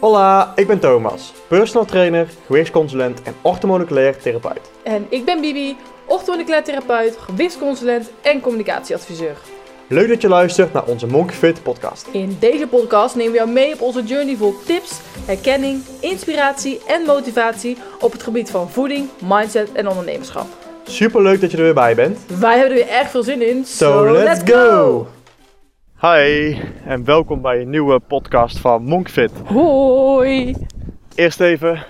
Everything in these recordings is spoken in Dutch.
Hola, ik ben Thomas, personal trainer, gewichtsconsulent en orthomoleculair therapeut. En ik ben Bibi, orthomoleculair therapeut, gewichtsconsulent en communicatieadviseur. Leuk dat je luistert naar onze Monkfit podcast. In deze podcast nemen we jou mee op onze journey vol tips, herkenning, inspiratie en motivatie op het gebied van voeding, mindset en ondernemerschap. Super leuk dat je er weer bij bent. Wij hebben er weer erg veel zin in, So let's go! Hi en welkom bij een nieuwe podcast van Monkfit. Hoi! Eerst even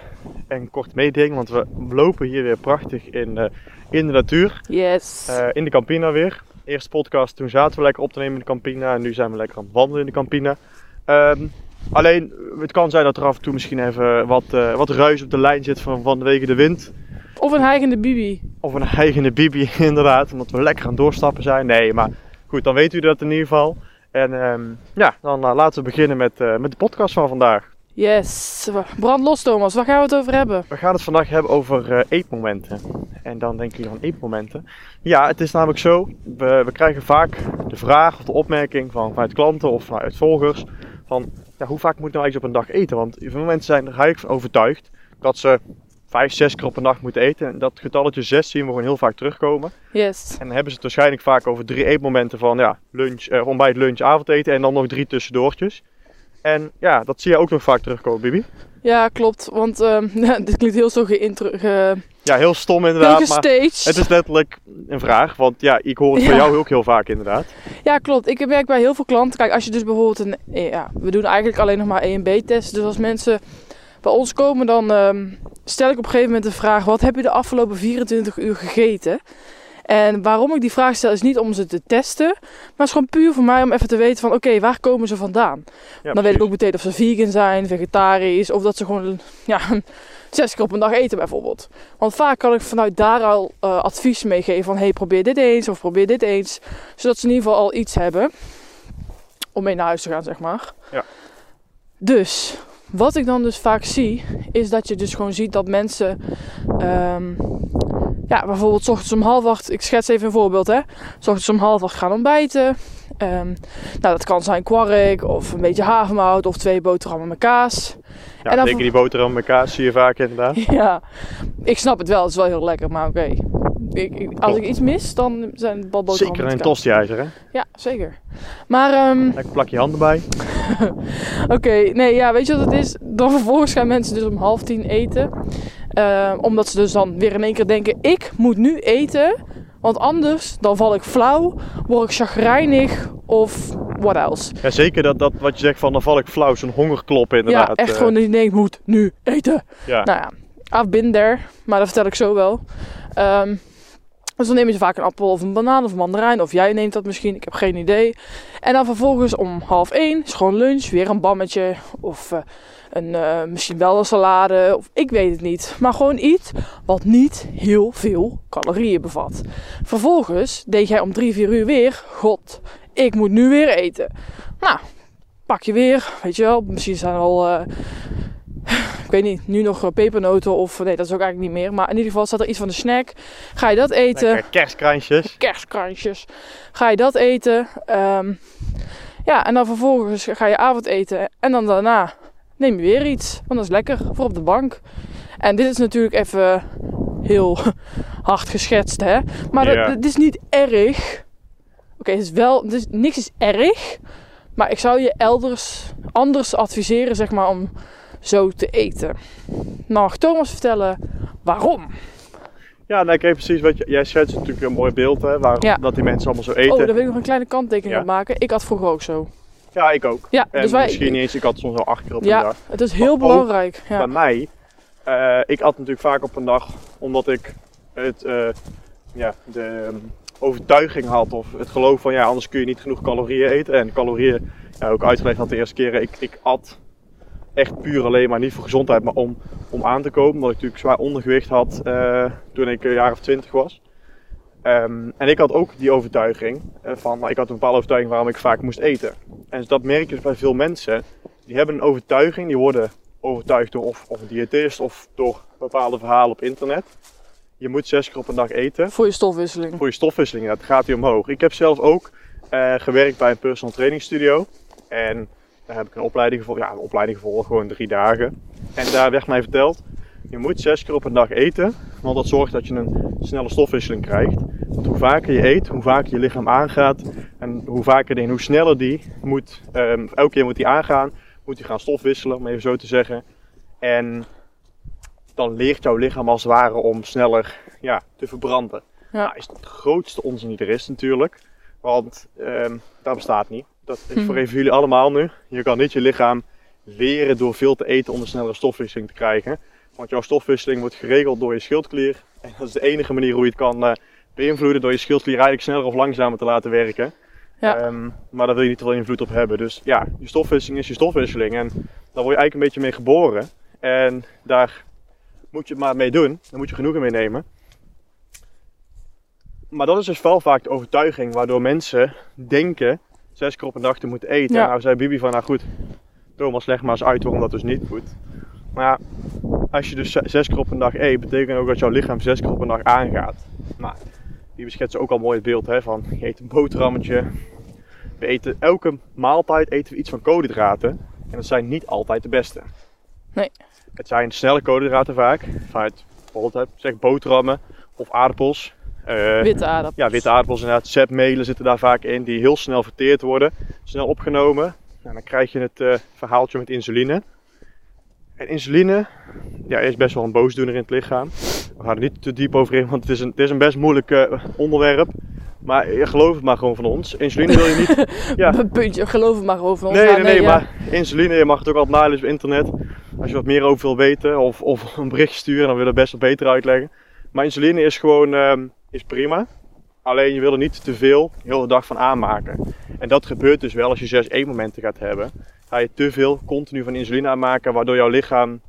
een kort meeding, want we lopen hier weer prachtig in, eh, in de natuur. Yes. Eh, in de Campina weer. Eerste podcast, toen zaten we lekker op te nemen in de Campina en nu zijn we lekker aan het wandelen in de Campina. Ehm, alleen, het kan zijn dat er af en toe misschien even wat, eh, wat ruis op de lijn zit van, vanwege de wind. Of een hijgende bibi. Of een eigene bibi inderdaad, omdat we lekker aan het doorstappen zijn. Nee, maar goed, dan weet u dat in ieder geval. En ehm, ja, dan eh, laten we beginnen met, eh, met de podcast van vandaag. Yes. Brand los Thomas, waar gaan we het over hebben? We gaan het vandaag hebben over eh, eetmomenten. En dan denken jullie aan eetmomenten. Ja, het is namelijk zo, we, we krijgen vaak de vraag of de opmerking van, vanuit klanten of vanuit volgers van ja, hoe vaak moet ik nou eigenlijk op een dag eten? Want veel mensen zijn er eigenlijk van overtuigd dat ze vijf, zes keer op een dag moeten eten. En dat getalletje zes zien we gewoon heel vaak terugkomen. Yes. En dan hebben ze het waarschijnlijk vaak over drie eetmomenten van ja, lunch, eh, ontbijt, lunch, avondeten en dan nog drie tussendoortjes. En ja, dat zie je ook nog vaak terugkomen, Bibi. Ja, klopt. Want ehm, dit klinkt heel zo geïntro... Ge... Ja, heel stom inderdaad, maar gestaged. het is letterlijk een vraag. Want ja, ik hoor het van Ja. jou ook heel vaak inderdaad. Ja, klopt. Ik werk bij heel veel klanten. Kijk, als je dus bijvoorbeeld een... Ja, we doen eigenlijk alleen nog maar E en B-tests. Dus als mensen bij ons komen, dan ehm, stel ik op een gegeven moment de vraag... Wat heb je de afgelopen 24 uur gegeten? En waarom ik die vraag stel is niet om ze te testen. Maar het is gewoon puur voor mij om even te weten van... Oké, waar komen ze vandaan? Ja, dan weet ik ook meteen of ze vegan zijn, vegetarisch... Of dat ze gewoon ja, zes keer op een dag eten bijvoorbeeld. Want vaak kan ik vanuit daar al eh, advies meegeven van... hey, probeer dit eens of probeer dit eens. Zodat ze in ieder geval al iets hebben om mee naar huis te gaan, zeg maar. Ja. Dus, wat ik dan dus vaak zie, is dat je dus gewoon ziet dat mensen... ehm, ja, bijvoorbeeld 's ochtends om half acht, ik schets even een voorbeeld hè. 's ochtends om half acht gaan ontbijten. Ehm, nou, dat kan zijn kwark of een beetje havermout of twee boterhammen met kaas. Ja, en dan zeker die boterham met kaas zie je vaak inderdaad. Ja, ik snap het wel, het is wel heel lekker, maar oké. Ik, ik- als ik iets mis, dan zijn het boterhammen Zeker een kaas. tostiijzer, hè? Ja, zeker. Maar ehm, Lekker plak je handen bij. Oké, nee, ja, weet je wat het is? Dan vervolgens gaan mensen dus om half tien eten. Ehm, omdat ze dus dan weer in één keer denken, ik moet nu eten. Want anders, dan val ik flauw, word ik chagrijnig of what else. Ja, zeker dat, dat wat je zegt van dan val ik flauw, zo'n hongerklop inderdaad. ja, echt eh, gewoon dat je denkt, ik moet nu eten. Ja, Nou ja, I've been there, maar dat vertel ik zo wel. Ehm, dus dan nemen ze vaak een appel of een banaan of een mandarijn. Of jij neemt dat misschien, ik heb geen idee. En dan vervolgens om half één is gewoon lunch. Weer een bammetje of eh, een, eh, misschien wel een salade. Of ik weet het niet. Maar gewoon iets wat niet heel veel calorieën bevat. Vervolgens deed jij om drie, vier uur weer. God, ik moet nu weer eten. Nou, pak je weer, weet je wel. Misschien zijn er al... eh, ik weet niet, nu nog eh, pepernoten of nee, dat is ook eigenlijk niet meer. Maar in ieder geval staat er iets van de snack. Ga je dat eten? lekker kerstkrantjes. Kerstkrantjes. Ga je dat eten? Ehm, ja, en dan vervolgens ga je avondeten. En dan daarna neem je weer iets. Want dat is lekker voor op de bank. En dit is natuurlijk even heel hard geschetst, hè. Maar dat- het is niet erg. Oké, het is wel... Het is, niks is erg. Maar ik zou je elders anders adviseren, zeg maar, om zo te eten. Mag Thomas vertellen waarom. Ja, nou, ik weet precies wat je... Jij schetst natuurlijk een mooi beeld, hè, waar, Ja. dat die mensen allemaal zo Oh, eten. daar wil ik nog een kleine kanttekening Ja. op maken. Ik had vroeger ook zo. Ja, ik ook. Ja, En dus wij... misschien niet eens, ik had soms wel acht keer op een Ja, dag. het is heel belangrijk. Ja. Bij mij, eh, ik at natuurlijk vaak op een dag omdat ik het, eh, ja, de ehm, overtuiging had of het geloof van ja, anders kun je niet genoeg calorieën eten. En calorieën, ja, ook uitgelegd had de eerste keren, ik, ik at echt puur alleen maar niet voor gezondheid, maar om, om aan te komen. Omdat ik natuurlijk zwaar ondergewicht had eh, toen ik een jaar of twintig was. Ehm, en ik had ook die overtuiging eh, van, maar ik had een bepaalde overtuiging waarom ik vaak moest eten. En dat merk je dus bij veel mensen. Die hebben een overtuiging, die worden overtuigd door of, of een diëtist of door bepaalde verhalen op internet. Je moet zes keer op een dag eten. Voor je stofwisseling. Voor je stofwisseling, dat gaat die omhoog. Ik heb zelf ook eh, gewerkt bij een personal training studio. En Daar heb ik een opleiding gevolgd. Ja, een opleiding gevolgd, gewoon drie dagen. En daar werd mij verteld, je moet zes keer op een dag eten. Want dat zorgt dat je een snelle stofwisseling krijgt. Want hoe vaker je eet, hoe vaker je lichaam aangaat. En hoe vaker en hoe sneller die moet, ehm, elke keer moet die aangaan. Moet die gaan stofwisselen, om even zo te zeggen. En dan leert jouw lichaam als het ware om sneller ja, te verbranden. Ja. Nou, is het grootste onzin die er is natuurlijk. Want ehm, dat bestaat niet. Dat is voor Mhm. even jullie allemaal nu. Je kan niet je lichaam leren door veel te eten om een snellere stofwisseling te krijgen. Want jouw stofwisseling wordt geregeld door je schildklier. En dat is de enige manier hoe je het kan eh, beïnvloeden. Door je schildklier eigenlijk sneller of langzamer te laten werken. Ja. Ehm, maar daar wil je niet te veel invloed op hebben. Dus ja, je stofwisseling is je stofwisseling. En daar word je eigenlijk een beetje mee geboren. En daar moet je het maar mee doen. Daar moet je genoegen mee nemen. Maar dat is dus wel vaak de overtuiging waardoor mensen denken zes keer op een dag te moeten eten. Ja. Nou zei Bibi van, nou goed, Thomas leg maar eens uit waarom dat dus niet moet. Maar ja, als je dus ze- zes keer op een dag eet, betekent ook dat jouw lichaam zes keer op een dag aangaat. Nou, Bibi schetst ook al mooi het beeld hè, van, je eet een boterhammetje. We eten, elke maaltijd eten we iets van koolhydraten. En dat zijn niet altijd de beste. Nee. Het zijn snelle koolhydraten vaak. Vanuit bijvoorbeeld zeg boterhammen of aardappels. Eh, Witte aardappels. ja, witte aardappels inderdaad. Zetmelen zitten daar vaak in, die heel snel verteerd worden. Snel opgenomen. Nou, dan krijg je het eh, verhaaltje met insuline. En insuline ja, is best wel een boosdoener in het lichaam. We gaan er niet te diep over in, want het is een, het is een best moeilijk eh, onderwerp. Maar geloof het maar gewoon van ons. Insuline wil je niet Ja. Puntje, geloof het maar over ons. Nee, nee, nee, ja. maar insuline, je mag het ook altijd nalezen op internet. Als je wat meer over wil weten of, of een bericht sturen, dan wil je het best wat beter uitleggen. Maar insuline is gewoon ehm, is prima. Alleen je wil er niet te veel de hele dag van aanmaken. En dat gebeurt dus wel als je 6 eetmomenten gaat hebben. Ga je te veel continu van insuline aanmaken, waardoor jouw lichaam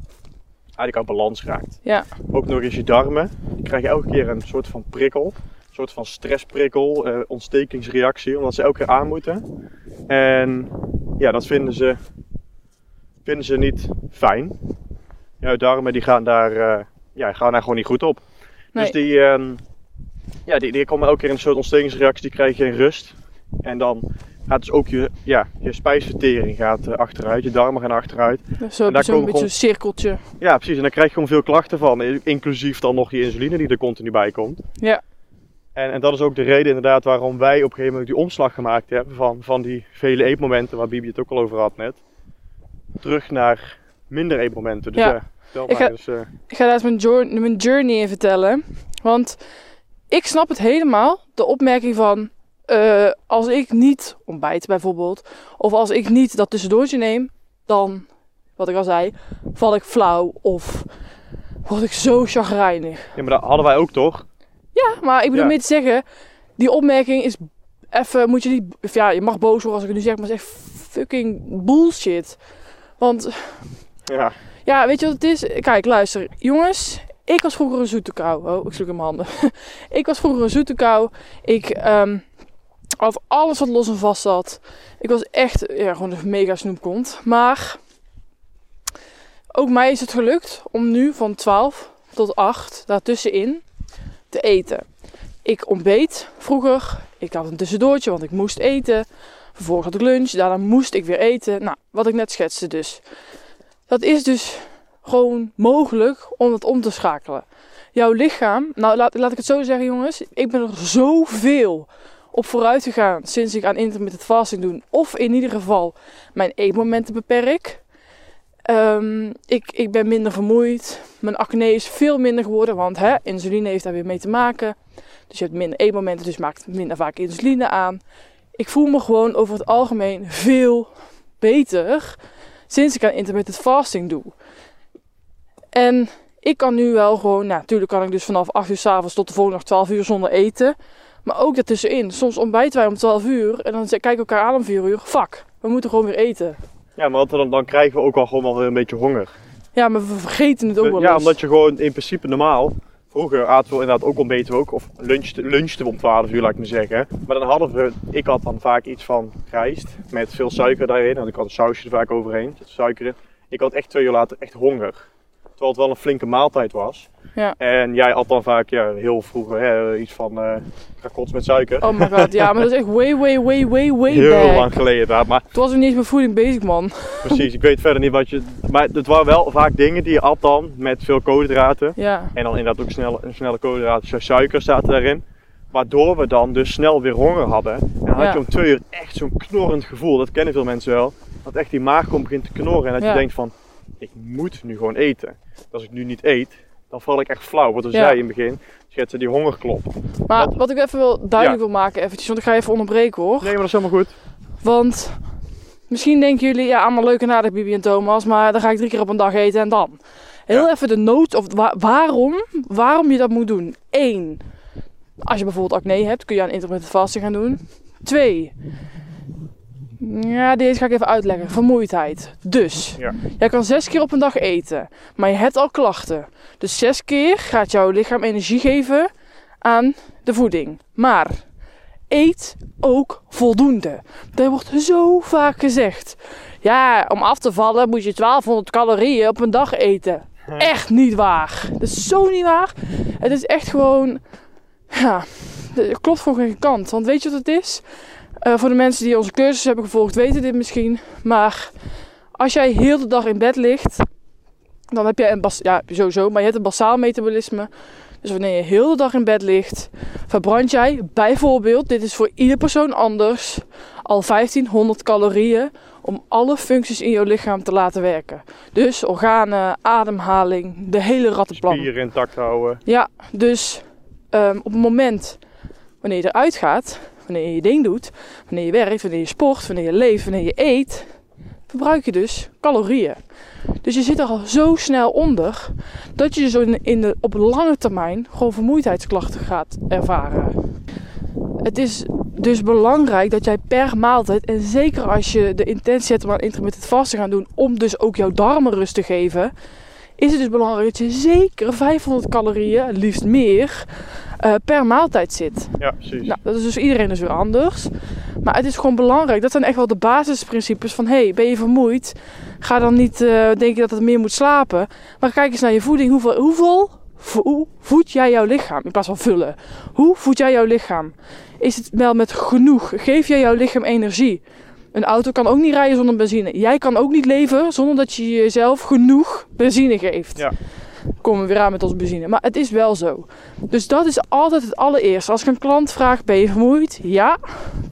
eigenlijk uit balans raakt. Ja. Ook nog eens je darmen. Die krijgen elke keer een soort van prikkel. Een soort van stressprikkel, eh, ontstekingsreactie, omdat ze elke keer aan moeten. En ja, dat vinden ze, vinden ze niet fijn. Ja, de darmen die gaan daar, eh, ja, gaan daar gewoon niet goed op. Nee. Dus die, ehm, ja, die, die komen elke keer in een soort ontstekingsreactie, die krijg je geen rust. En dan gaat dus ook je, ja, je spijsvertering gaat, eh, achteruit, je darmen gaan achteruit. Zo daar je zo'n beetje gewoon- een cirkeltje. Ja, precies. En dan krijg je gewoon veel klachten van. Inclusief dan nog die insuline die er continu bij komt. Ja. En, en dat is ook de reden inderdaad waarom wij op een gegeven moment die omslag gemaakt hebben van, van die vele eetmomenten, waar Bibi het ook al over had net, terug naar minder eetmomenten. Dus Ja. Ik ga- dus, eh, Ik ga daar eens mijn, jour- mijn journey in vertellen. Want ik snap het helemaal. De opmerking van... eh, als ik niet ontbijt bijvoorbeeld... Of als ik niet dat tussendoortje neem... Dan, wat ik al zei... Val ik flauw of... Word ik zo chagrijnig. ja, maar dat hadden wij ook toch? Ja, maar ik bedoel Ja. mee te zeggen... Die opmerking is even... Moet je niet... Ja, je mag boos worden als ik het nu zeg... Maar het is echt fucking bullshit. Want Ja. ja, weet je wat het is? Kijk, luister. Jongens, ik was vroeger een zoete kou. Oh, ik sloeg in mijn handen. ik was vroeger een zoete kou. Ik ehm had alles wat los en vast zat. Ik was echt ja, gewoon een mega snoepkont. Maar ook mij is het gelukt om nu van 12 tot 8 daartussenin te eten. Ik ontbeet vroeger. Ik had een tussendoortje, want ik moest eten. Vervolgens had ik lunch. Daarna moest ik weer eten. Nou, wat ik net schetste dus. Dat is dus gewoon mogelijk om dat om te schakelen. Jouw lichaam, nou laat, laat ik het zo zeggen jongens, ik ben er zoveel op vooruit gegaan sinds ik aan intermittent fasting doe. Of in ieder geval mijn eetmomenten beperk. Ehm, ik, ik ben minder vermoeid. Mijn acne is veel minder geworden, want hè, insuline heeft daar weer mee te maken. Dus je hebt minder eetmomenten, dus maakt minder vaak insuline aan. Ik voel me gewoon over het algemeen veel beter sinds ik aan intermittent fasting doe. En ik kan nu wel gewoon, nou, natuurlijk kan ik dus vanaf 8 uur s avonds tot de volgende dag 12 uur zonder eten. Maar ook daartussenin. Soms ontbijten wij om 12 uur en dan kijken we elkaar aan om 4 uur. Fuck, we moeten gewoon weer eten. ja, maar dan, dan krijgen we ook al gewoon wel weer een beetje honger. Ja, maar we vergeten het ook wel Ja, eens. omdat je gewoon in principe normaal. Vroeger aten we inderdaad ook ontbeten ook. Of lunchten, lunchten we om 12 uur, laat ik maar zeggen. Maar dan hadden we, ik had dan vaak iets van rijst. Met veel suiker daarin. En ik had een sausje er vaak overheen. zat Suiker in. Ik had echt twee uur later echt honger. Terwijl het wel een flinke maaltijd was. Ja. En jij at dan vaak ja, heel vroeger hè, iets van eh rakots met suiker. Oh my god, ja, maar dat is echt way, way, way, way, way heel back. lang geleden daar. Maar Toen was ik niet eens met voeding bezig, man. precies, ik weet verder niet wat je... Maar het waren wel vaak dingen die je at dan met veel koolhydraten. Ja, En dan inderdaad ook snelle, snelle koolhydraten, zoals suiker zaten daarin. Waardoor we dan dus snel weer honger hadden. En dan had Ja. je om twee uur echt zo'n knorrend gevoel. Dat kennen veel mensen wel. Dat echt die maagkom begint te knorren. En dat Ja. je denkt van, ik moet nu gewoon eten. Als ik nu niet eet, dan val ik echt flauw. Wat Ja. zei in het begin, schetsen die hongerklop. maar Dat- wat ik even wil duidelijk wil maken, eventjes, want ik ga even onderbreken hoor. Nee, maar dat is helemaal goed. Want misschien denken jullie, ja, allemaal leuk en aardig Bibi en Thomas, maar dan ga ik drie keer op een dag eten en dan. Heel Ja. even de nood, of wa- waarom, waarom je dat moet doen. Eén, als je bijvoorbeeld acne hebt, kun je aan intermittent fasting gaan doen. Twee, ja, deze ga ik even uitleggen. Vermoeidheid. Dus, Ja. jij kan zes keer op een dag eten, maar je hebt al klachten. Dus zes keer gaat jouw lichaam energie geven aan de voeding. Maar eet ook voldoende. Dat wordt zo vaak gezegd. Ja, om af te vallen moet je 1200 calorieën op een dag eten. Echt niet waar. Dat is zo niet waar. Het is echt gewoon. Ja, het klopt voor geen kant. Want weet je wat het is? Eh, voor de mensen die onze cursus hebben gevolgd, weten dit misschien. Maar als jij heel de dag in bed ligt, dan heb je een bas ja, sowieso, maar je hebt een basaal metabolisme. Dus wanneer je heel de dag in bed ligt, verbrand jij bijvoorbeeld, dit is voor ieder persoon anders, al 1500 calorieën om alle functies in jouw lichaam te laten werken. Dus organen, ademhaling, de hele rattenplan. Spieren intact houden. Ja, dus ehm, op het moment wanneer je eruit gaat, wanneer je je ding doet, wanneer je werkt, wanneer je sport, wanneer je leeft, wanneer je eet, verbruik je dus calorieën. Dus je zit er al zo snel onder dat je zo in, de, op lange termijn gewoon vermoeidheidsklachten gaat ervaren. Het is dus belangrijk dat jij per maaltijd, en zeker als je de intentie hebt om aan intermittent te gaan doen, om dus ook jouw darmen rust te geven, is het dus belangrijk dat je zeker 500 calorieën, liefst meer, eh, per maaltijd zit. Ja, precies. Nou, dat is dus iedereen dus weer anders. Maar het is gewoon belangrijk. Dat zijn echt wel de basisprincipes van... hey, ben je vermoeid? Ga dan niet eh, denken dat het meer moet slapen. Maar kijk eens naar je voeding. Hoeveel, hoeveel hoe voed jij jouw lichaam? In plaats van vullen. Hoe voed jij jouw lichaam? Is het wel met genoeg? Geef jij jouw lichaam energie? Een auto kan ook niet rijden zonder benzine. Jij kan ook niet leven zonder dat je jezelf genoeg benzine geeft. Ja. Komen we weer aan met ons benzine. Maar het is wel zo. Dus dat is altijd het allereerste. Als ik een klant vraag, ben je vermoeid? Ja,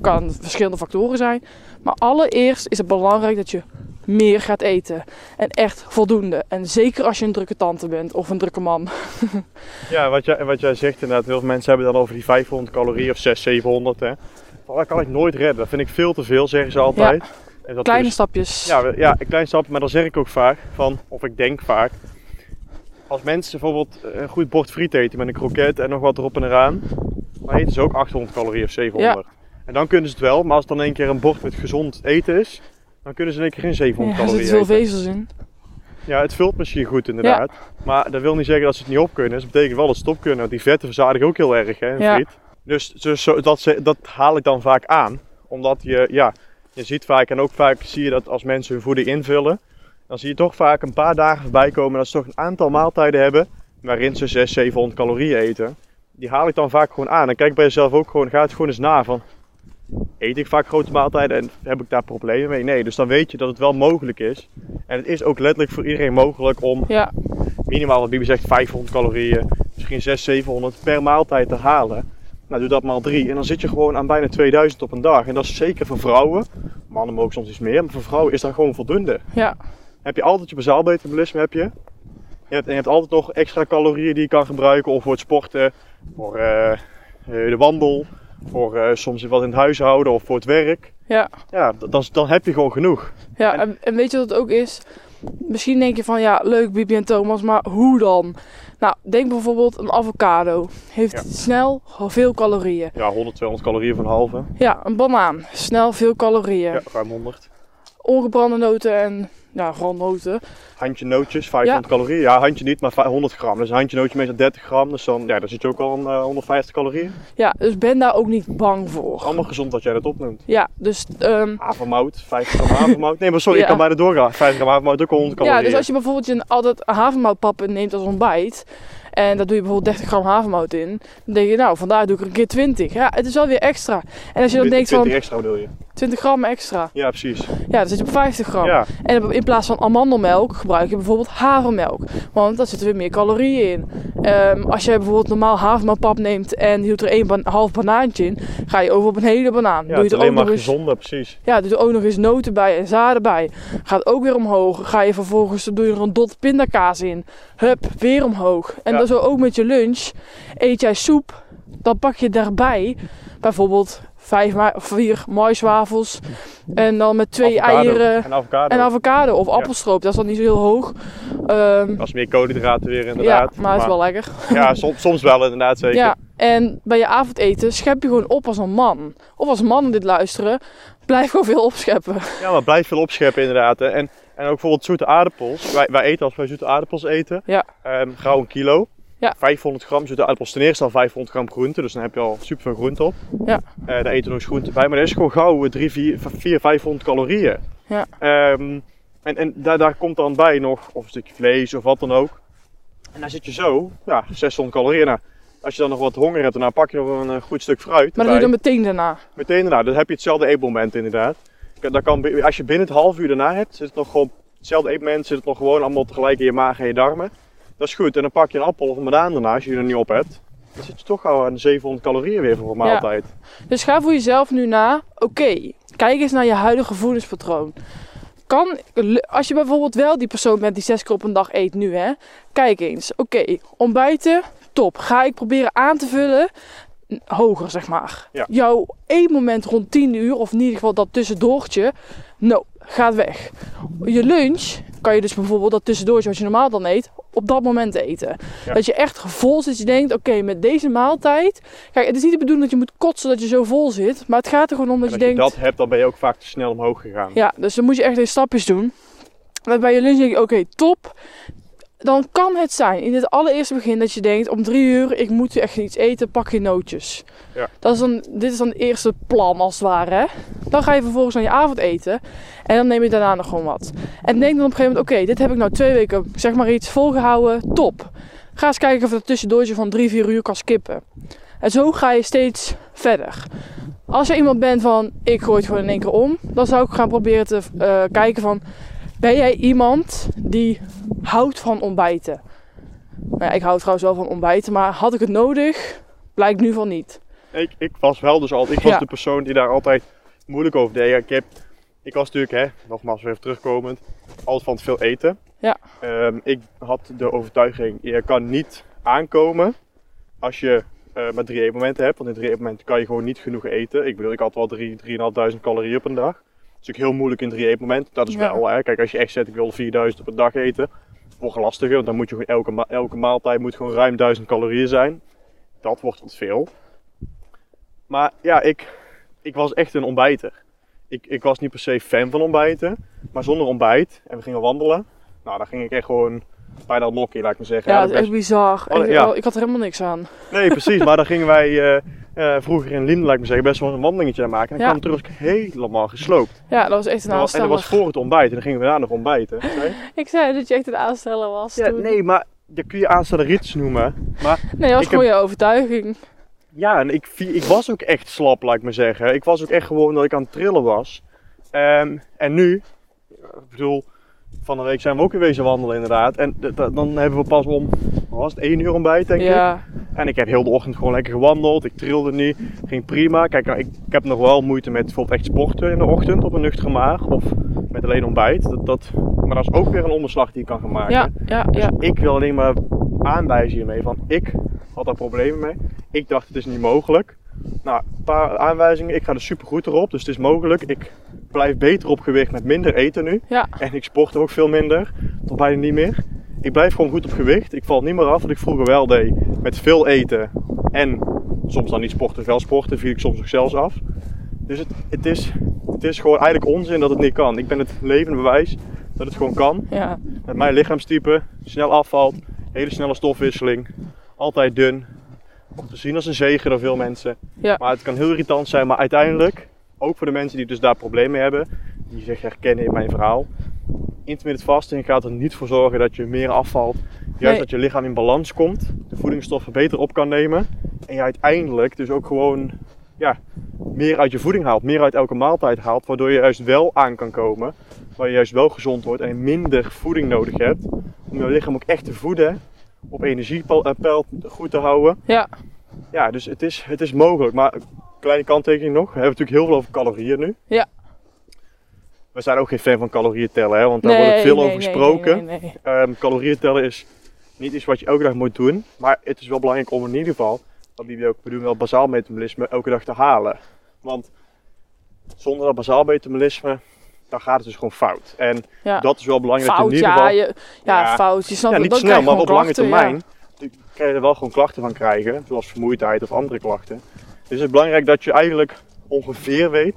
kan verschillende factoren zijn. Maar allereerst is het belangrijk dat je meer gaat eten. En echt voldoende. En zeker als je een drukke tante bent of een drukke man. Ja, wat jij, wat jij zegt inderdaad, heel veel mensen hebben dan over die 500 calorieën of 600, 700. Hè. Dat kan ik nooit redden. Dat vind ik veel te veel, zeggen ze altijd. Kleine stapjes. Ja, ja, een klein stapje, maar dan zeg ik ook vaak van, of ik denk vaak, als mensen bijvoorbeeld een goed bord friet eten met een kroket en nog wat erop en eraan, dan eten ze ook 800 calorieën of 700. En dan kunnen ze het wel, maar als het dan een keer een bord met gezond eten is, dan kunnen ze in één keer geen Ja, 700 er calorieën zitten veel eten. vezels in. Ja, het vult misschien goed inderdaad. Maar dat wil niet zeggen dat ze het niet op kunnen. Dus dat betekent wel dat ze het op kunnen. Want die vetten verzadigen ook heel erg hè, Ja. friet. Dus, dus zo- dat, ze- dat haal ik dan vaak aan. Omdat je, ja, je ziet vaak en ook vaak zie je dat als mensen hun voeding invullen. Dan zie je toch vaak een paar dagen voorbij komen dat ze toch een aantal maaltijden hebben. Waarin ze 600, 700 calorieën eten. Die haal ik dan vaak gewoon aan. En kijk bij jezelf ook gewoon, ga het gewoon eens na van... Eet ik vaak grote maaltijden en heb ik daar problemen mee? Nee, dus dan weet je dat het wel mogelijk is. En het is ook letterlijk voor iedereen mogelijk om Ja, minimaal, wat Bibi zegt, 500 calorieën, misschien 600, 700 per maaltijd te halen. Nou, doe dat maal drie en dan zit je gewoon aan bijna 2000 op een dag. En dat is zeker voor vrouwen. Mannen mogen soms iets meer, maar voor vrouwen is dat gewoon voldoende. ja, Heb je altijd je bazaal metabolisme, heb je. Je hebt, en je hebt altijd nog extra calorieën die je kan gebruiken. Of voor het sporten, voor eh, eh, de wandel, voor eh, soms wat in het huishouden of voor het werk. ja. Ja, dan, dan heb je gewoon genoeg. Ja, En- en, en weet je wat het ook is? Misschien denk je van ja, leuk Bibi en Thomas, maar hoe dan? Nou, denk bijvoorbeeld een avocado. Heeft Ja. snel veel calorieën. Ja, 100, 200 calorieën van halve. Ja, een banaan. Snel veel calorieën. Ja, ruim 100. Ongebrande noten en ja, noten. Handje nootjes, 500 calorieën. Ja, handje niet, maar vij- 100 gram. Dus een handje nootje meestal 30 gram. Dus dan, ja, dan zit je ook al aan eh, 150 calorieën. Ja, dus ben daar ook niet bang voor. Allemaal gezond wat jij dat opnoemt. Ja, dus ehm, Havermout, 50 gram havermout. Nee, maar sorry, ik Ja. kan bijna doorgaan. 50 gram havermout ook al 100 calorieën. Ja, dus als je bijvoorbeeld je altijd havermoutpap neemt als ontbijt. En daar doe je bijvoorbeeld 30 gram havermout in. Dan denk je, nou, vandaag doe ik er een keer 20. Ja, het is wel weer extra. En als je dan denkt 20 van extra bedoel je? 20 gram extra. Ja, precies. Ja, dan zit je op 50 gram. Ja, En in plaats van amandelmelk gebruik je bijvoorbeeld havermelk. Want daar zitten weer meer calorieën in. Ehm, als je bijvoorbeeld normaal havermelkpap neemt en je doet er een ban- half banaantje in, ga je over op een hele banaan. ja doe het je is er alleen ook maar nog eens gezonde, precies. ja, doe er ook nog eens noten bij en zaden bij. Gaat ook weer omhoog. Ga je vervolgens, doe je er een dot pindakaas in. Hup, weer omhoog. En Ja. Dan zo ook met je lunch. Eet jij soep, dan pak je daarbij bijvoorbeeld vijf, vier maiswafels. En dan met twee Avocado. eieren En avocado. en avocado of appelstroop. Dat is dan niet zo heel hoog. Ehm, Dat is meer koolhydraten weer ja, inderdaad. maar het is wel lekker. Ja, soms, soms wel inderdaad zeker. Ja, en bij je avondeten schep je gewoon op als een man. Of als mannen dit luisteren, blijf gewoon veel opscheppen. Ja, maar blijf veel opscheppen inderdaad. En, en ook bijvoorbeeld zoete aardappels. Wij, wij eten als wij zoete aardappels eten. Ja. ehm, gauw een kilo. Ja. 500 gram zoete aardappels. Ten eerste al 500 gram groente. Dus dan heb je al super veel groente op. Ja. Eh daar eten we nog eens groente bij. Maar dat is gewoon gauw 3, 4, 4 500 calorieën. Ja. Ehm, en en daar, daar komt dan bij nog of een stukje vlees of wat dan ook. En dan zit je zo, ja, 600 calorieën. Nou, als je dan nog wat honger hebt, dan pak je nog een eh, goed stuk fruit. Maar dat doe je dan meteen daarna. Meteen daarna, dan heb je hetzelfde eetmoment inderdaad. Dan kan, als je binnen het half uur daarna hebt, zit het nog gewoon hetzelfde eetmoment, zit het nog gewoon allemaal tegelijk in je maag en je darmen. Dat is goed. En dan pak je een appel of een banaan daarna, als je er niet op hebt. Dan zit je toch al aan 700 calorieën weer voor een maaltijd. Dus ga voor jezelf nu na. Oké, kijk eens naar je huidige voedingspatroon. Kan, als je bijvoorbeeld wel die persoon bent die zes keer op een dag eet nu, hè. Kijk eens. Oké, ontbijten, top. Ga ik proberen aan te vullen, hoger zeg maar. Ja. Jouw eetmoment rond 10 uur, of in ieder geval dat tussendoortje, no, gaat weg. Je lunch kan je dus bijvoorbeeld dat tussendoortje wat je normaal dan eet, op dat moment eten. Ja. Dat je echt vol zit, je denkt, oké, met deze maaltijd Kijk, het is niet de bedoeling dat je moet kotsen dat je zo vol zit. Maar het gaat er gewoon om dat je als je denkt... dat hebt, dan ben je ook vaak te snel omhoog gegaan. Ja, dus dan moet je echt in stapjes doen. Maar bij je lunch denk je, oké, top. Dan kan het zijn in het allereerste begin dat je denkt... om drie uur, ik moet echt iets eten, pak je nootjes. Ja. Dat is dan, dit is dan het eerste plan als het ware. Hè? Dan ga je vervolgens naar je avondeten. En dan neem je daarna nog gewoon wat. En denk dan op een gegeven moment... oké, dit heb ik nou twee weken, zeg maar iets, volgehouden. Top. Ga eens kijken of dat tussendoortje van drie, vier uur kan skippen. En zo ga je steeds verder. Als je iemand bent van ik gooi het gewoon in één keer om, dan zou ik gaan proberen te eh, kijken van ben jij iemand die houdt van ontbijten? Nou ja, ik hou trouwens wel van ontbijten, maar had ik het nodig? Blijkt nu van niet. Ik, ik was wel dus altijd, ik was Ja. de persoon die daar altijd moeilijk over deed. Ik, heb, ik was natuurlijk, hè, nogmaals weer even terugkomend, altijd van te veel eten. Ja. Ehm, ik had de overtuiging, je kan niet aankomen als je eh maar drie eetmomenten hebt. Want in drie eetmomenten kan je gewoon niet genoeg eten. Ik bedoel, ik had wel drie, 3.500 calorieën op een dag. Ook heel moeilijk in drie eetmomenten. Dat is Ja. wel, hè. Kijk, als je echt zegt, ik wil 4000 op een dag eten. Wordt lastiger, want dan moet je gewoon elke, ma- elke maaltijd moet gewoon ruim 1000 calorieën zijn. Dat wordt wat veel. Maar ja, ik, ik was echt een ontbijter. Ik, ik was niet per se fan van ontbijten. Maar zonder ontbijt, en we gingen wandelen. Nou, dan ging ik echt gewoon bijna nokkie, laat ik maar zeggen. Ja, dat is echt bizar. Oh, Ik- ja. Ik had er helemaal niks aan. Nee, precies. maar dan gingen wij eh, eh, vroeger in Linden, laat ik maar zeggen, best wel een wandelingetje aan maken. En dan Ja. kwam terug helemaal gesloopt. Ja, dat was echt een en dat aansteller. was voor het ontbijt. En dan gingen we daarna nog ontbijten. Nee, Ik zei dat je echt een aansteller was ja, toen. nee maar je kun je aanstellen rits noemen. Maar Nee, dat was gewoon je overtuiging. ja, en ik, ik was ook echt slap, laat ik maar zeggen. Ik was ook echt gewoon dat ik aan het trillen was. Ehm, en nu, ik bedoel, van de week zijn we ook weer wezen wandelen inderdaad. En dan hebben we pas om, was het, 1 uur ontbijt denk ik. En ik heb heel de ochtend gewoon lekker gewandeld. Ik trilde niet. Ging prima. Kijk, nou, ik, ik heb nog wel moeite met bijvoorbeeld echt sporten in de ochtend op een nuchtere maag. Of met alleen ontbijt. Dat, dat, maar dat is ook weer een onderslag die je kan gaan maken. ja, ja, Dus ja. ik wil alleen maar aanwijzen hiermee van ik had daar problemen mee. Ik dacht het is niet mogelijk. Nou, een paar aanwijzingen. Ik ga er super goed erop. Dus het is mogelijk. Ik blijf beter op gewicht met minder eten nu. Ja. En ik sport ook veel minder. Tot bijna niet meer. Ik blijf gewoon goed op gewicht. Ik val niet meer af wat ik vroeger wel deed. Met veel eten. En soms dan niet sporten, wel sporten. Viel ik soms ook zelfs af. Dus het, het, is, het is gewoon eigenlijk onzin dat het niet kan. Ik ben het levende bewijs dat het gewoon kan. Ja. Met mijn lichaamstype, snel afvalt, hele snelle stofwisseling, altijd dun. Om te zien als een zegen door veel mensen. Ja. Maar het kan heel irritant zijn, maar uiteindelijk, ook voor de mensen die dus daar problemen mee hebben, die zich herkennen in mijn verhaal. Intermittent fasting gaat er niet voor zorgen dat je meer afvalt. Juist Nee. dat je lichaam in balans komt, de voedingsstoffen beter op kan nemen. En je uiteindelijk dus ook gewoon ja, meer uit je voeding haalt, meer uit elke maaltijd haalt. Waardoor je juist wel aan kan komen, waar je juist wel gezond wordt en minder voeding nodig hebt. Om je lichaam ook echt te voeden, op energiepeil goed te houden. Ja. Ja, dus het is, het is mogelijk. Maar kleine kanttekening nog. We hebben natuurlijk heel veel over calorieën nu. Ja. We zijn ook geen fan van calorieën tellen, hè, want daar wordt veel over gesproken. Nee, nee, nee. Ehm, calorieën tellen is niet iets wat je elke dag moet doen. Maar het is wel belangrijk om in ieder geval, wat die ook bedoelen, wel bazaal metabolisme elke dag te halen. Want zonder dat bazaal metabolisme, dan gaat het dus gewoon fout. En Ja. dat is wel belangrijk Fout, in ieder ja, geval... je, ja, Ja. fout. Je snapt Ja, niet dan snel, maar op lange termijn kun je er wel gewoon klachten van krijgen, zoals vermoeidheid of andere klachten. Dus het is belangrijk dat je eigenlijk ongeveer weet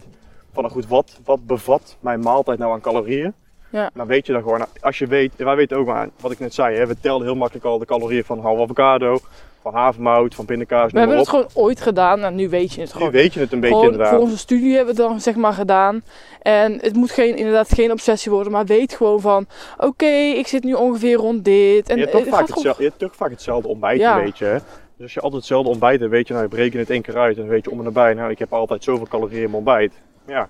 van nou goed, wat, wat bevat mijn maaltijd nou aan calorieën. Ja. Dan weet je dan gewoon, als je weet, wij weten ook maar, wat ik net zei, hè, we telden heel makkelijk al de calorieën van halve avocado, van havermout, van pindakaas, We hebben het op. gewoon ooit gedaan en nu weet je het Nu gewoon. weet je het een beetje Gewoon inderdaad. voor onze studie hebben we het dan zeg maar gedaan. En het moet geen, inderdaad geen obsessie worden, maar weet gewoon van... Oké, ik zit nu ongeveer rond dit. En je, hebt toch het vaak hetzelfde, je hebt toch vaak hetzelfde ontbijt, Ja. weet je. hè. Dus als je altijd hetzelfde ontbijt hebt, weet je, nou, je bereken het één keer uit en dan weet je om en nabij, nou, ik heb altijd zoveel calorieën in mijn ontbijt. Ja,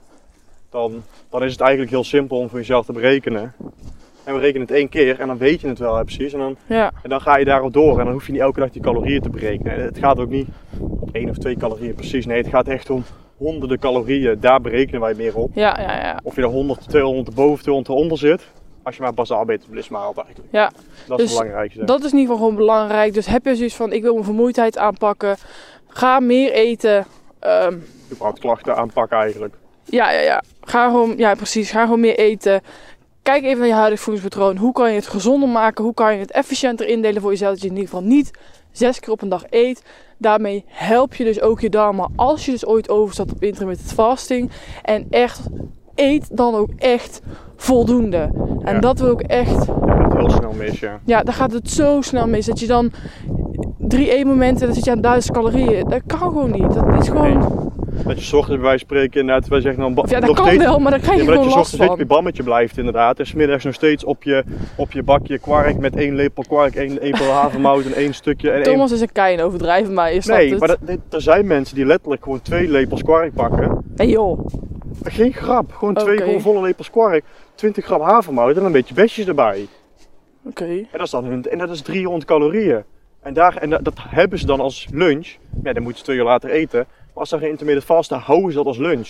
dan, dan is het eigenlijk heel simpel om voor jezelf te berekenen. En we rekenen het één keer en dan weet je het wel, hè, precies. En dan, Ja, en dan ga je daarop door en dan hoef je niet elke dag die calorieën te berekenen. En het gaat ook niet om één of twee calorieën precies. Nee, het gaat echt om honderden calorieën. Daar berekenen wij meer op. ja, ja, ja. Of je er 100, 200 erboven, 200 eronder zit. Als je maar basaal metabolisme haalt eigenlijk. Ja, Dat is dus het belangrijkste. Dat is in ieder geval gewoon belangrijk. Dus heb je zoiets van, ik wil mijn vermoeidheid aanpakken. Ga meer eten. Ehm, überhaupt klachten aanpakken eigenlijk. ja, ja, ja. Ga gewoon, ja, precies. Ga gewoon meer eten. Kijk even naar je huidige voedingspatroon. Hoe kan je het gezonder maken? Hoe kan je het efficiënter indelen voor jezelf? Dat je in ieder geval niet zes keer op een dag eet. Daarmee help je dus ook je darmen als je dus ooit overstapt op intermittent fasting. En echt, eet dan ook echt voldoende. En Ja. dat wil ik echt het heel snel mis, ja. ja, dan gaat het zo snel mis. Dat je dan drie eetmomenten, dan zit je aan duizend calorieën. Dat kan gewoon niet. Dat is gewoon... Dat je 's ochtends bij wijze van spreken inderdaad, wij zeggen dan ja, dat nog kan steeds, wel, maar daar krijg Ja, je dat gewoon je 's last ochtends steeds op je van. bammetje blijft inderdaad. En smiddags nog steeds op je, op je bakje kwark met één lepel kwark, één lepel havermout en één stukje. En één... Thomas is een kei overdrijven, maar je snapt Nee, het. maar dat, er zijn mensen die letterlijk gewoon twee lepels kwark pakken. Nee joh. Geen grap, gewoon twee gewoon volle lepels kwark, 20 gram havermout en een beetje besjes erbij. Oké. En dat is dan hun, en dat is 300 calorieën. En, daar, en dat, dat hebben ze dan als lunch. Ja, dan moeten ze twee uur later eten. Maar als ze geen intermittent vast, dan houden ze dat als lunch.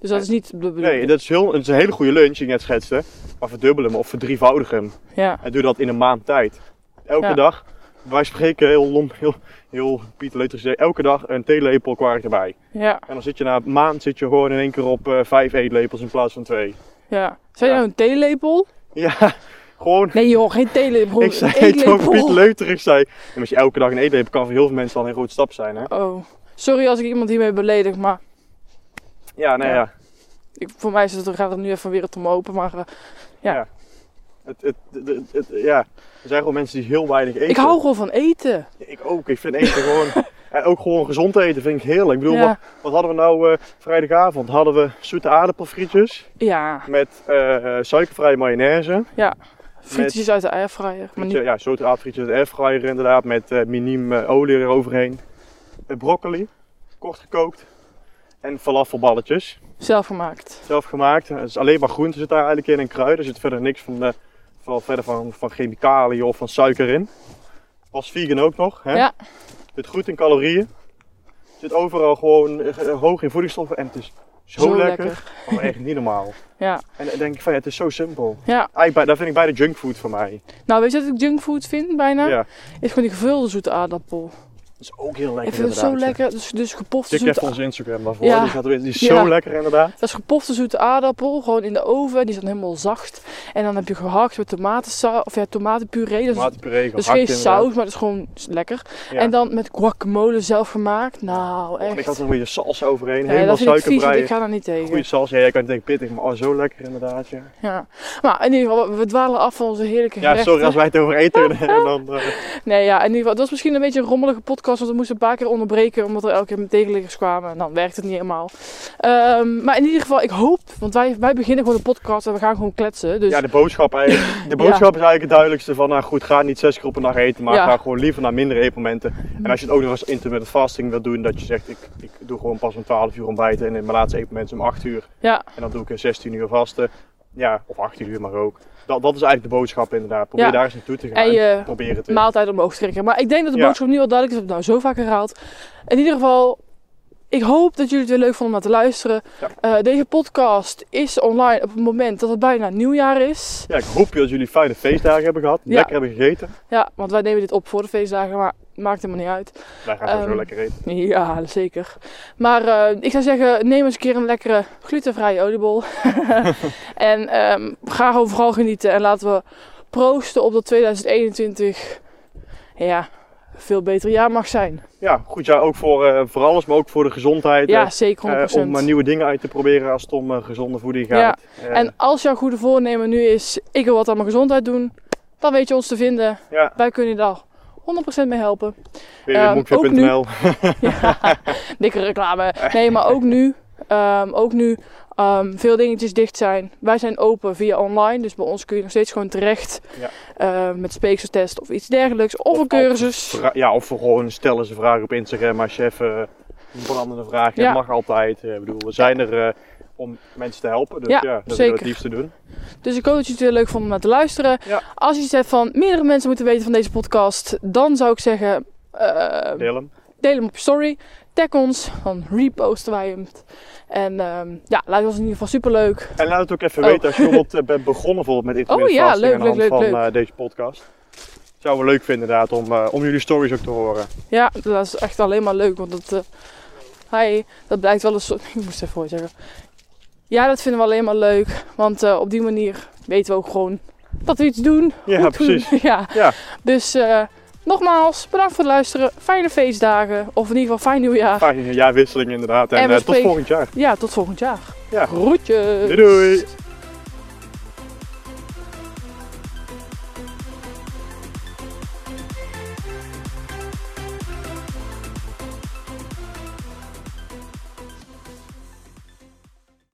Dus dat is niet de bedoeling. Nee, dat is, heel, is een hele goede lunch, die ik net schetste. Maar verdubbel hem of verdrievoudig hem. Ja. En doe dat in een maand tijd. Elke Ja. dag, wij spreken heel lomp, heel, heel Pieter Leuters zei, elke dag een theelepel kwark erbij. Ja. En dan zit je na een maand zit je gewoon in één keer op eh, vijf eetlepels in plaats van twee. Ja. Zijn Ja. nou een theelepel? Ja, gewoon... Nee joh, geen theelepel. ik zei het over Pieter eetlepel. Leuter. Ik zei, en als je elke dag een eetlepel kan voor heel veel mensen al een grote stap zijn. Hè? Oh. Sorry als ik iemand hiermee beledig, maar Ja, nee, Ja. ja. ik, voor mij is het, gaat het nu even weer het om open. Maar eh, Ja. Het, het, het- het- ja. Er zijn gewoon mensen die heel weinig eten. ik hou gewoon van eten. Ik ook. Ik vind eten gewoon... En ook gewoon gezond eten vind ik heerlijk. Ik bedoel, Ja. wat, wat hadden we nou eh, vrijdagavond? Hadden we zoete aardappelfrietjes Ja. met eh, suikervrije mayonaise. Frietjes uit de airfryer. Frietje, ja, zoete aardappelfrietjes uit de airfryer inderdaad. Met eh miniem olie eroverheen. Broccoli, kort gekookt. En falafelballetjes. Zelf gemaakt. Zelf gemaakt. Het is alleen maar groente zit daar eigenlijk in en kruiden. Er zit verder niks van, eh, van, verder van, van chemicaliën of van suiker in. Was vegan ook nog. Hè? Ja. Zit goed in calorieën. Zit overal gewoon eh, hoog in voedingsstoffen en het is zo, Zo lekker. lekker. Oh, echt niet normaal. Ja. En dan denk ik van ja, het is zo simpel. Ja. Eigenlijk, daar vind ik bijna junkfood voor mij. Nou, weet je wat ik junkfood vind bijna? Ja. Is gewoon die gevulde zoete aardappel. Dat is ook heel lekker Ik vind het zo lekker. Dus, dus gepofte Check even zoete onze Instagram daarvoor. Ja. Die, gaat weer, die is Ja. zo lekker inderdaad. Dat is gepofte zoete aardappel, gewoon in de oven. Die is dan helemaal zacht. En dan heb je gehakt met tomatensaus, of ja, tomatenpuree. Dat is, dat is gehakt geen inderdaad. saus, maar dat is gewoon lekker. Ja. En dan met guacamole zelf gemaakt. Nou, Oh, en ik echt. had er nog een beetje salsa overheen. Ja, helemaal dat ik suikervrij. ik ga daar niet tegen. Goede salsa. Ja, jij kan denken pittig, maar oh, zo lekker inderdaad. Ja, Ja. Maar in ieder geval, we dwalen af van onze heerlijke ja sorry als wij het over eten hebben. Dan, eh, Nee, ja, in ieder geval, het was misschien een beetje een rommelige podcast, want we moesten een paar keer onderbreken, omdat er elke keer tegenliggers kwamen. En dan werkt het niet helemaal. Ehm, maar in ieder geval, ik hoop, want wij, wij beginnen gewoon de podcast en we gaan gewoon kletsen. Dus ja, de boodschap, eigenlijk, de boodschap is eigenlijk het duidelijkste van, nou goed, ga niet zes keer op een dag eten, maar Ja. ga gewoon liever naar mindere eetmomenten. En als je het ook nog eens intermittent fasting wil doen, dat je zegt, ik, ik doe gewoon pas om 12 uur ontbijten en in mijn laatste eetmoment is om 8 uur. ja, En dan doe ik een 16 uur vasten. Ja, of 18 uur mag ook. Dat, dat is eigenlijk de boodschap inderdaad. Probeer Ja. daar eens naartoe te gaan. en je Probeer het maaltijd omhoog te trekken. Maar ik denk dat de boodschap nu wel duidelijk is, ik heb het nou zo vaak herhaald. In ieder geval, ik hoop dat jullie het weer leuk vonden om naar te luisteren. Ja. Eh, deze podcast is online op het moment dat het bijna nieuwjaar is. Ja, ik hoop dat jullie fijne feestdagen hebben gehad. Ja. Lekker hebben gegeten. Ja, want wij nemen dit op voor de feestdagen, maar maakt helemaal niet uit. Wij gaan sowieso Ehm, lekker eten. Ja, zeker. Maar eh, ik zou zeggen, neem eens een keer een lekkere glutenvrije oliebol. en ehm, ga gewoon vooral genieten. En laten we proosten op dat 2021 ja, veel beter jaar mag zijn. Ja, goed jaar ook voor, eh, voor alles, maar ook voor de gezondheid. Ja, eh, zeker 100%. eh, om nieuwe dingen uit te proberen als het om gezonde voeding gaat. Ja, En als jouw goede voornemen nu is, ik wil wat aan mijn gezondheid doen, dan weet je ons te vinden. ja, Wij kunnen je daar 100% mee helpen. weer ehm. Ja, dikke reclame. Nee, maar ook nu. ehm, ook nu ehm, veel dingetjes dicht zijn. Wij zijn open via online. Dus bij ons kun je nog steeds gewoon terecht. Ja. met speekseltest of iets dergelijks. Of, Of een cursus. Ja, of gewoon stellen ze vragen op Instagram als je even een brandende vraag hebt. Ja. mag altijd. Eh, Ik bedoel, we zijn er eh, om mensen te helpen. Dus Ja, ja, dat we zeker. het liefste doen. Dus ik hoop dat je het weer leuk vond om naar te luisteren. Ja. Als je iets hebt van meerdere mensen moeten weten van deze podcast. Dan zou ik zeggen, ehm, Deel hem. deel hem op je story. Tag ons. Dan reposten wij hem. En ehm, ja, lijkt ons in ieder geval super leuk. En laat het ook even Oh. weten als je bijvoorbeeld eh, bent begonnen bijvoorbeeld met intermittent Oh ja, fasting leuk, aan de hand leuk, van leuk, eh, deze podcast. Zouden we leuk vinden inderdaad om, eh, om jullie stories ook te horen. Ja, dat is echt alleen maar leuk. Want dat, eh, hi, dat blijkt wel een soort... Ik moest even voor zeggen. Ja, dat vinden we alleen maar leuk. Want eh, op die manier weten we ook gewoon dat we iets doen. Ja, goed doen. precies. ja. Ja. Dus eh, nogmaals, bedankt voor het luisteren. Fijne feestdagen. Of in ieder geval fijn nieuwjaar. Fijne jaarwisseling inderdaad. En, eh, tot volgend jaar. Ja, tot volgend jaar. Ja. Groetjes. Doei doei!